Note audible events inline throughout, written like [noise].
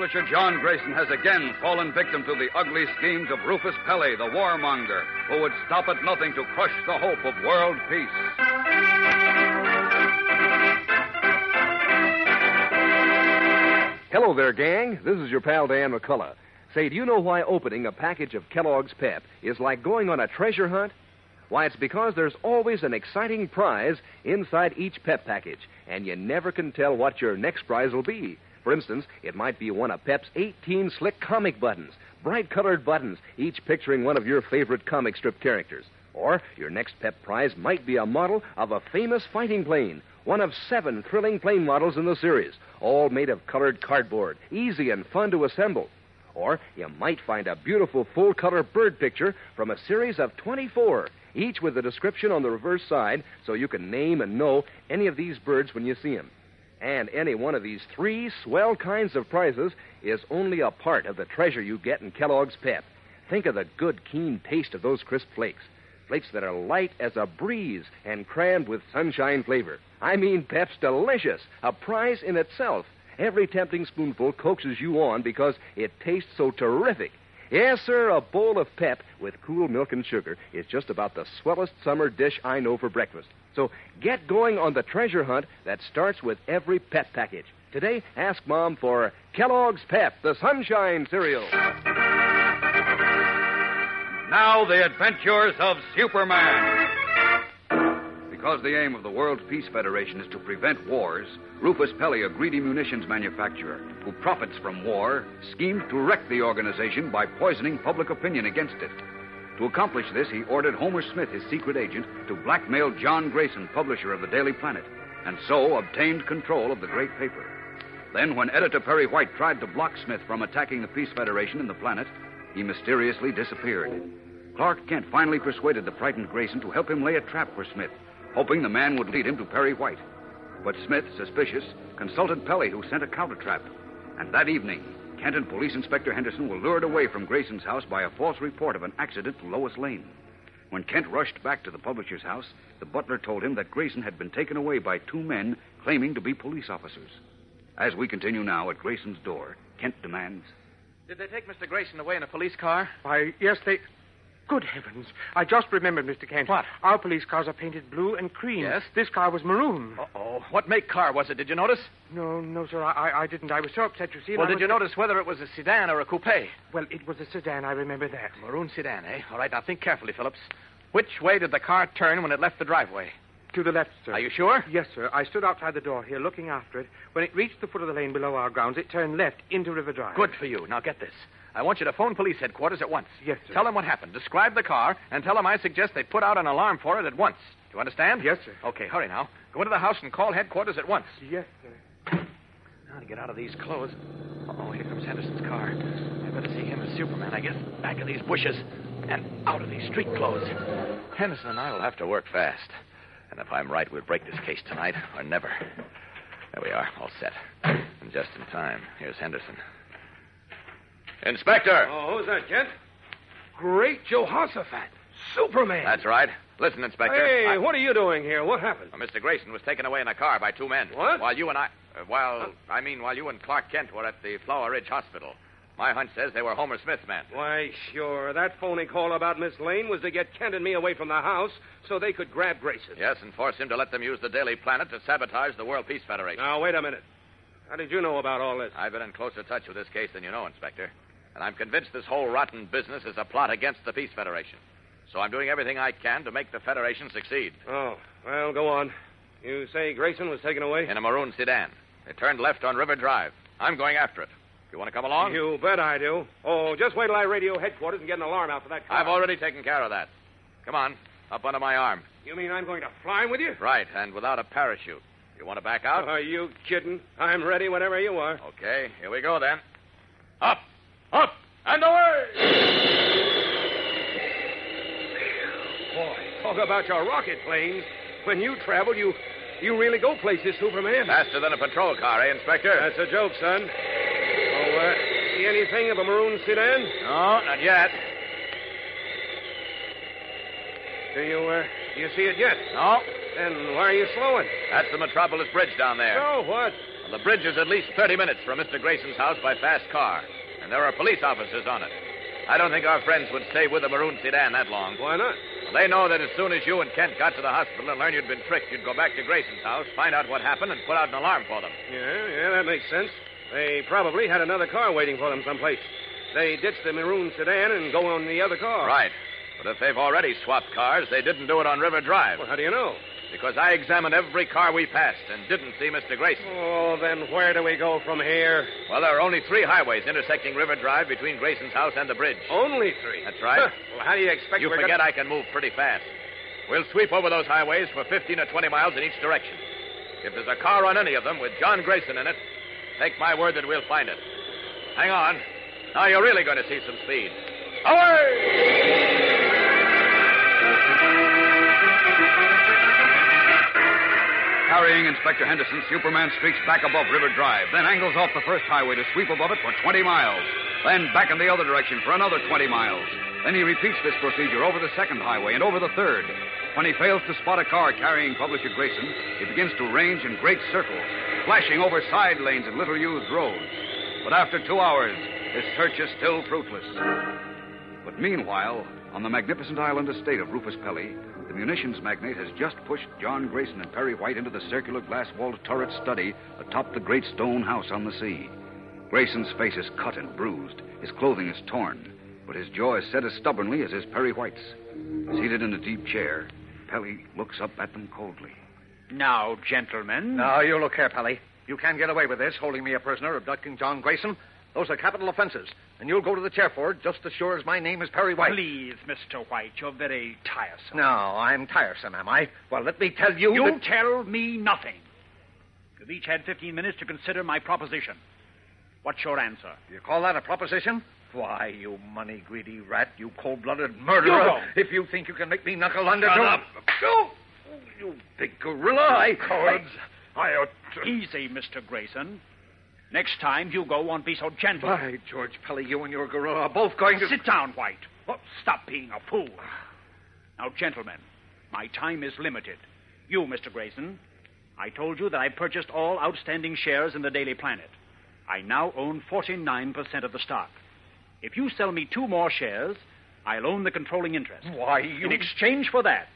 Publisher John Grayson has again fallen victim to the ugly schemes of Rufus Pelley, the warmonger, who would stop at nothing to crush the hope of world peace. Hello there, gang. This is your pal Dan McCullough. Say, do you know why opening a package of Kellogg's Pep is like going on a treasure hunt? Why, it's because there's always an exciting prize inside each Pep package, and you never can tell what your next prize will be. For instance, it might be one of Pep's 18 slick comic buttons, bright colored buttons, each picturing one of your favorite comic strip characters. Or your next Pep prize might be a model of a famous fighting plane, one of seven thrilling plane models in the series, all made of colored cardboard, easy and fun to assemble. Or you might find a beautiful full color bird picture from a series of 24, each with a description on the reverse side so you can name and know any of these birds when you see them. And any one of these three swell kinds of prizes is only a part of the treasure you get in Kellogg's Pep. Think of the good, keen taste of those crisp flakes. Flakes that are light as a breeze and crammed with sunshine flavor. I mean, Pep's delicious, a prize in itself. Every tempting spoonful coaxes you on because it tastes so terrific. Yes, sir, a bowl of Pep with cool milk and sugar is just about the swellest summer dish I know for breakfast. So get going on the treasure hunt that starts with every Pep package. Today, ask Mom for Kellogg's Pep, the Sunshine Cereal. Now, the adventures of Superman. Because the aim of the World Peace Federation is to prevent wars, Rufus Pelly, a greedy munitions manufacturer who profits from war, schemed to wreck the organization by poisoning public opinion against it. To accomplish this, he ordered Homer Smith, his secret agent, to blackmail John Grayson, publisher of the Daily Planet, and so obtained control of the great paper. Then, when editor Perry White tried to block Smith from attacking the Peace Federation and the planet, he mysteriously disappeared. Clark Kent finally persuaded the frightened Grayson to help him lay a trap for Smith, hoping the man would lead him to Perry White. But Smith, suspicious, consulted Pelly, who sent a counter trap. And that evening, Kent and Police Inspector Henderson were lured away from Grayson's house by a false report of an accident to Lois Lane. When Kent rushed back to the publisher's house, the butler told him that Grayson had been taken away by two men claiming to be police officers. As we continue now at Grayson's door, Kent demands. Did they take Mr. Grayson away in a police car? Why, yes, they. Good heavens. I just remembered, Mr. Kent. What? Our police cars are painted blue and cream. Yes? This car was maroon. Uh-oh. What make car was it? Did you notice? No, no, sir, I, I- didn't. I was so upset, you see. well, did was- you notice whether it was a sedan or a coupe? Well, it was a sedan. I remember that. Maroon sedan, eh? All right, now think carefully, Phillips. Which way did the car turn when it left the driveway? To the left, sir. Are you sure? Yes, sir. I stood outside the door here looking after it. When it reached the foot of the lane below our grounds, it turned left into River Drive. Good for you. Now get this. I want you to phone police headquarters at once. Yes, sir. Tell them what happened. Describe the car and tell them I suggest they put out an alarm for it at once. Do you understand? Yes, sir. Okay, hurry now. Go into the house and call headquarters at once. Yes, sir. Now to get out of these clothes. Oh, here comes Henderson's car. I better see him as Superman, I guess. Back of these bushes and out of these street clothes. Henderson and I will have to work fast. And if I'm right, we'll break this case tonight or never. There we are, all set. And just in time. Here's Henderson. Inspector! Oh, who's that, Kent? Great Jehoshaphat. Superman. That's right. Listen, Inspector. Hey, I- what are you doing here? What happened? Well, Mr. Grayson was taken away in a car by two men. What? While you and I. Uh, while, I mean, while you and Clark Kent were at the Flower Ridge Hospital. My hunch says they were Homer Smith's men. Why, sure. That phony call about Miss Lane was to get Kent and me away from the house so they could grab Grayson. Yes, and force him to let them use the Daily Planet to sabotage the World Peace Federation. Now, wait a minute. How did you know about all this? I've been in closer touch with this case than you know, Inspector. And I'm convinced this whole rotten business is a plot against the Peace Federation. So I'm doing everything I can to make the Federation succeed. Oh, well, go on. You say Grayson was taken away? In a maroon sedan. It turned left on River Drive. I'm going after it. You want to come along? You bet I do. Oh, just wait till I radio headquarters and get an alarm out for that car. I've already taken care of that. Come on, up under my arm. You mean I'm going to fly with you? Right, and without a parachute. You want to back out? Are you kidding? I'm ready whenever you are. Okay, here we go then. Up, up, and away! Boy, talk about your rocket planes. When you travel, you you really go places, Superman. Faster than a patrol car, eh, Inspector? That's a joke, son. Oh, uh, see anything of a maroon sedan? No, not yet. Do you, uh, do you see it yet? No, Then why are you slowing? that's the Metropolis Bridge down there. So what? Well, the bridge is at least 30 minutes from Mr. Grayson's house by fast car, and there are police officers on it. I don't think our friends would stay with the maroon sedan that long. Why not? Well, they know that as soon as you and Kent got to the hospital and learned you'd been tricked, you'd go back to Grayson's house, find out what happened, and put out an alarm for them. Yeah, yeah, that makes sense. They probably had another car waiting for them someplace. They ditched the maroon sedan and go on the other car. Right. But if they've already swapped cars, they didn't do it on River Drive. Well, how do you know? Because I examined every car we passed and didn't see Mr. Grayson. Oh, then where do we go from here? Well, there are only three highways intersecting River Drive between Grayson's house and the bridge. Only three. That's right. well, how do you expect You forget gonna... I can move pretty fast. We'll sweep over those highways for 15 or 20 miles in each direction. If there's a car on any of them with John Grayson in it, take my word that we'll find it. Hang on. Now you're really going to see some speed. Away! Carrying Inspector Henderson, Superman streaks back above River Drive, then angles off the first highway to sweep above it for 20 miles, then back in the other direction for another 20 miles. Then he repeats this procedure over the second highway and over the third. When he fails to spot a car carrying Publisher Grayson, he begins to range in great circles, flashing over side lanes and little used roads. But after two hours, his search is still fruitless. But meanwhile, on the magnificent island estate of Rufus Pelly, the munitions magnate has just pushed John Grayson and Perry White into the circular glass walled turret study atop the great stone house on the sea. Grayson's face is cut and bruised, his clothing is torn, but his jaw is set as stubbornly as is Perry White's. Seated in a deep chair, Pelly looks up at them coldly. Now, gentlemen. Now, you look here, Pelly. You can't get away with this, holding me a prisoner, abducting John Grayson. Those are capital offenses, and you'll go to the chair for it just as sure as my name is Perry White. Please, Mr. White, you're very tiresome. No, I'm tiresome, am I? Well, let me tell you. You that- tell me nothing. You've each had 15 minutes to consider my proposition. What's your answer? You call that a proposition? Why, you money greedy rat, you cold blooded murderer. You. If you think you can make me knuckle under Shut up. Oh, you big gorilla. I. Cowards. I ought to... Easy, Mr. Grayson. Next time, you go won't be so gentle. By George Pelly, you and your gorilla are both going to. Sit down, White. Oh, stop being a fool. Now, gentlemen, my time is limited. You, Mr. Grayson, I told you that I purchased all outstanding shares in the Daily Planet. I now own 49% of the stock. If you sell me two more shares, I'll own the controlling interest. Why, you. In exchange for that,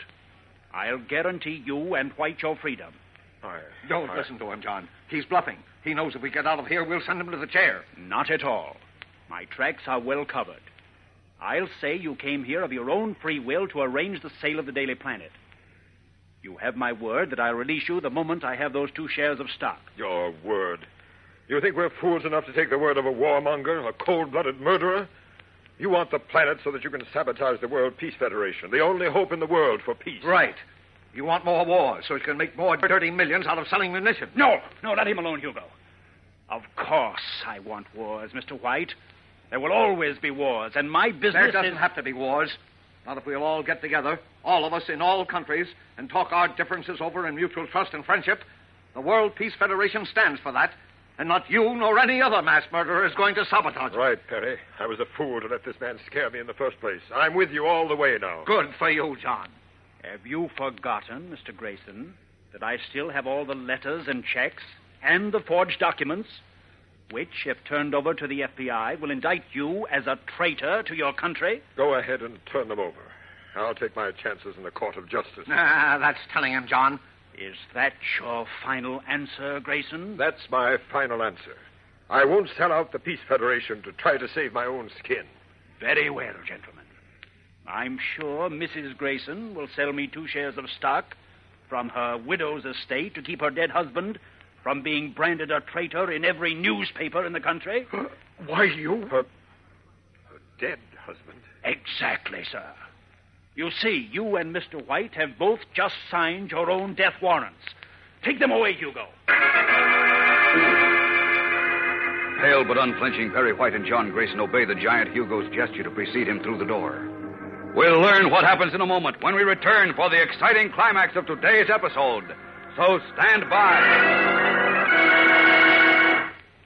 I'll guarantee you and White your freedom. Don't listen to him, John. He's bluffing. He knows if we get out of here, we'll send him to the chair. Not at all. My tracks are well covered. I'll say you came here of your own free will to arrange the sale of the Daily Planet. You have my word that I'll release you the moment I have those two shares of stock. Your word. You think we're fools enough to take the word of a warmonger, a cold blooded murderer? You want the planet so that you can sabotage the World Peace Federation, the only hope in the world for peace. Right. You want more wars so you can make more dirty millions out of selling munitions. No, no, let him alone, Hugo. Of course I want wars, Mr. White. There will always be wars, and my business There doesn't is... have to be wars. Not if we'll all get together, all of us in all countries, and talk our differences over in mutual trust and friendship. The World Peace Federation stands for that, and not you nor any other mass murderer is going to sabotage it. Right, Perry. I was a fool to let this man scare me in the first place. I'm with you all the way now. Good for you, John. Have you forgotten, Mr. Grayson, that I still have all the letters and checks and the forged documents? which, if turned over to the FBI, will indict you as a traitor to your country? Go ahead and turn them over. I'll take my chances in the court of justice. Ah, that's telling him, John. Is that your final answer, Grayson? That's my final answer. I won't sell out the Peace Federation to try to save my own skin. Very well, gentlemen. I'm sure Mrs. Grayson will sell me two shares of stock from her widow's estate to keep her dead husband from being branded a traitor in every newspaper in the country. [gasps] Why, you? Her, her dead husband. Exactly, sir. You see, you and Mr. White have both just signed your own death warrants. Take them away, Hugo. Pale but unflinching, Perry White and John Grayson obey the giant Hugo's gesture to precede him through the door. We'll learn what happens in a moment when we return for the exciting climax of today's episode. So stand by.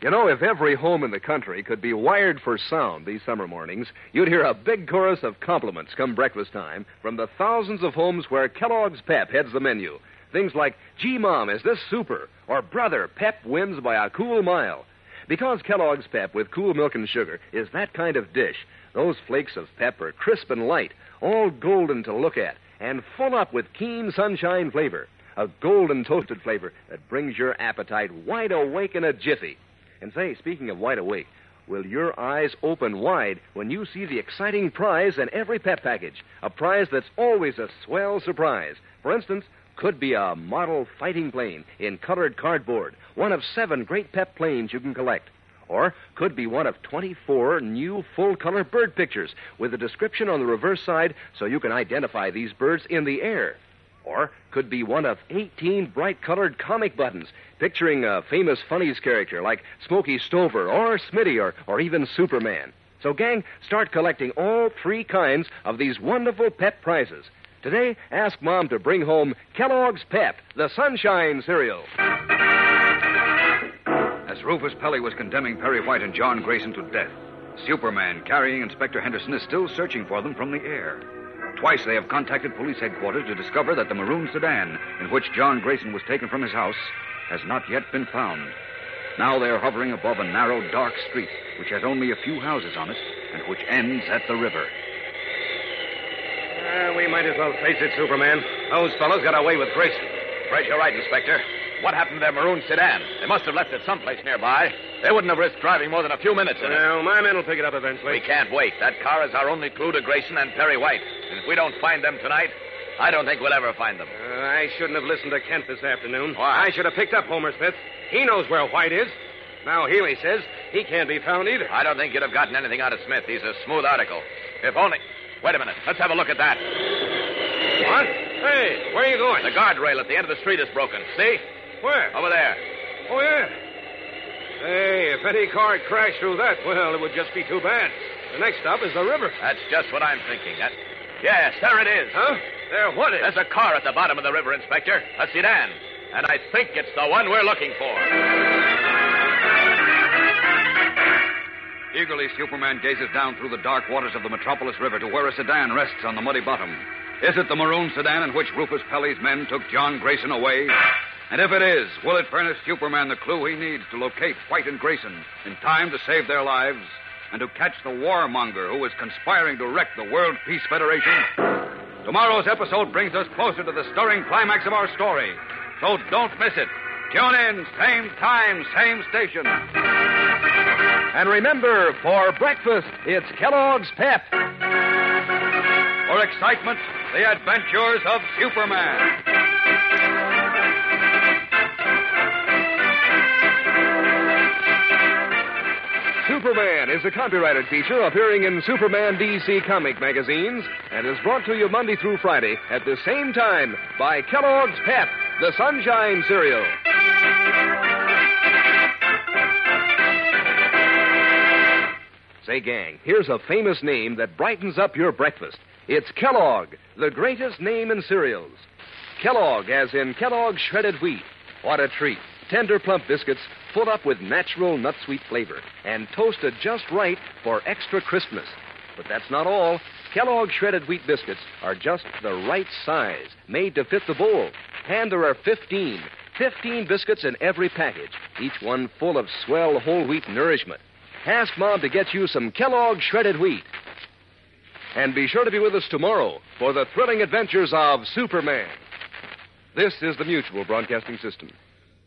You know, if every home in the country could be wired for sound these summer mornings, you'd hear a big chorus of compliments come breakfast time from the thousands of homes where Kellogg's Pep heads the menu. Things like, gee, Mom, is this super? Or, brother, Pep wins by a cool mile. Because Kellogg's Pep with cool milk and sugar is that kind of dish, those flakes of pepper, crisp and light, all golden to look at, and full up with keen sunshine flavor. A golden toasted flavor that brings your appetite wide awake in a jiffy. And say, speaking of wide awake, will your eyes open wide when you see the exciting prize in every pep package? A prize that's always a swell surprise. For instance, could be a model fighting plane in colored cardboard, one of seven great pep planes you can collect. Or could be one of 24 new full color bird pictures with a description on the reverse side so you can identify these birds in the air. Or could be one of 18 bright colored comic buttons picturing a famous funnies character like Smokey Stover or Smitty or, or even Superman. So, gang, start collecting all three kinds of these wonderful pep prizes. Today, ask Mom to bring home Kellogg's Pep, the Sunshine cereal. As Rufus Pelly was condemning Perry White and John Grayson to death, Superman, carrying Inspector Henderson, is still searching for them from the air. Twice they have contacted police headquarters to discover that the maroon sedan in which John Grayson was taken from his house has not yet been found. Now they are hovering above a narrow, dark street which has only a few houses on it and which ends at the river. Uh, we might as well face it, Superman. Those fellows got away with Grayson. Afraid you're right, Inspector. What happened to their maroon sedan? They must have left it someplace nearby. They wouldn't have risked driving more than a few minutes in it. Well, my men will pick it up eventually. We can't wait. That car is our only clue to Grayson and Perry White. And if we don't find them tonight, I don't think we'll ever find them. Uh, I shouldn't have listened to Kent this afternoon. Why? I should have picked up Homer Smith. He knows where White is. Now Healy says he can't be found either. I don't think you'd have gotten anything out of Smith. He's a smooth article. If only. Wait a minute. Let's have a look at that. What? Hey, where are you going? The guardrail at the end of the street is broken. See? Where? Over there. Oh, yeah. Hey, if any car crashed through that, well, it would just be too bad. The next stop is the river. That's just what I'm thinking. That... Yes, there it is. Huh? There, what is? There's a car at the bottom of the river, Inspector. A sedan. And I think it's the one we're looking for. Eagerly, Superman gazes down through the dark waters of the Metropolis River to where a sedan rests on the muddy bottom. Is it the maroon sedan in which Rufus Pelly's men took John Grayson away? And if it is, will it furnish Superman the clue he needs to locate White and Grayson in time to save their lives and to catch the warmonger who is conspiring to wreck the World Peace Federation? Tomorrow's episode brings us closer to the stirring climax of our story. So don't miss it. Tune in, same time, same station. And remember, for breakfast, it's Kellogg's Pep. For excitement, the adventures of Superman. Superman is a copyrighted feature appearing in Superman DC comic magazines and is brought to you Monday through Friday at the same time by Kellogg's Pep, the Sunshine Cereal. Say, gang, here's a famous name that brightens up your breakfast. It's Kellogg, the greatest name in cereals. Kellogg, as in Kellogg's shredded wheat. What a treat. Tender, plump biscuits full up with natural nut sweet flavor and toasted just right for extra crispness. But that's not all. Kellogg's shredded wheat biscuits are just the right size, made to fit the bowl. And there are 15, 15 biscuits in every package, each one full of swell whole wheat nourishment. Ask Mom to get you some Kellogg's shredded wheat. And be sure to be with us tomorrow for the thrilling adventures of Superman. This is the Mutual Broadcasting System.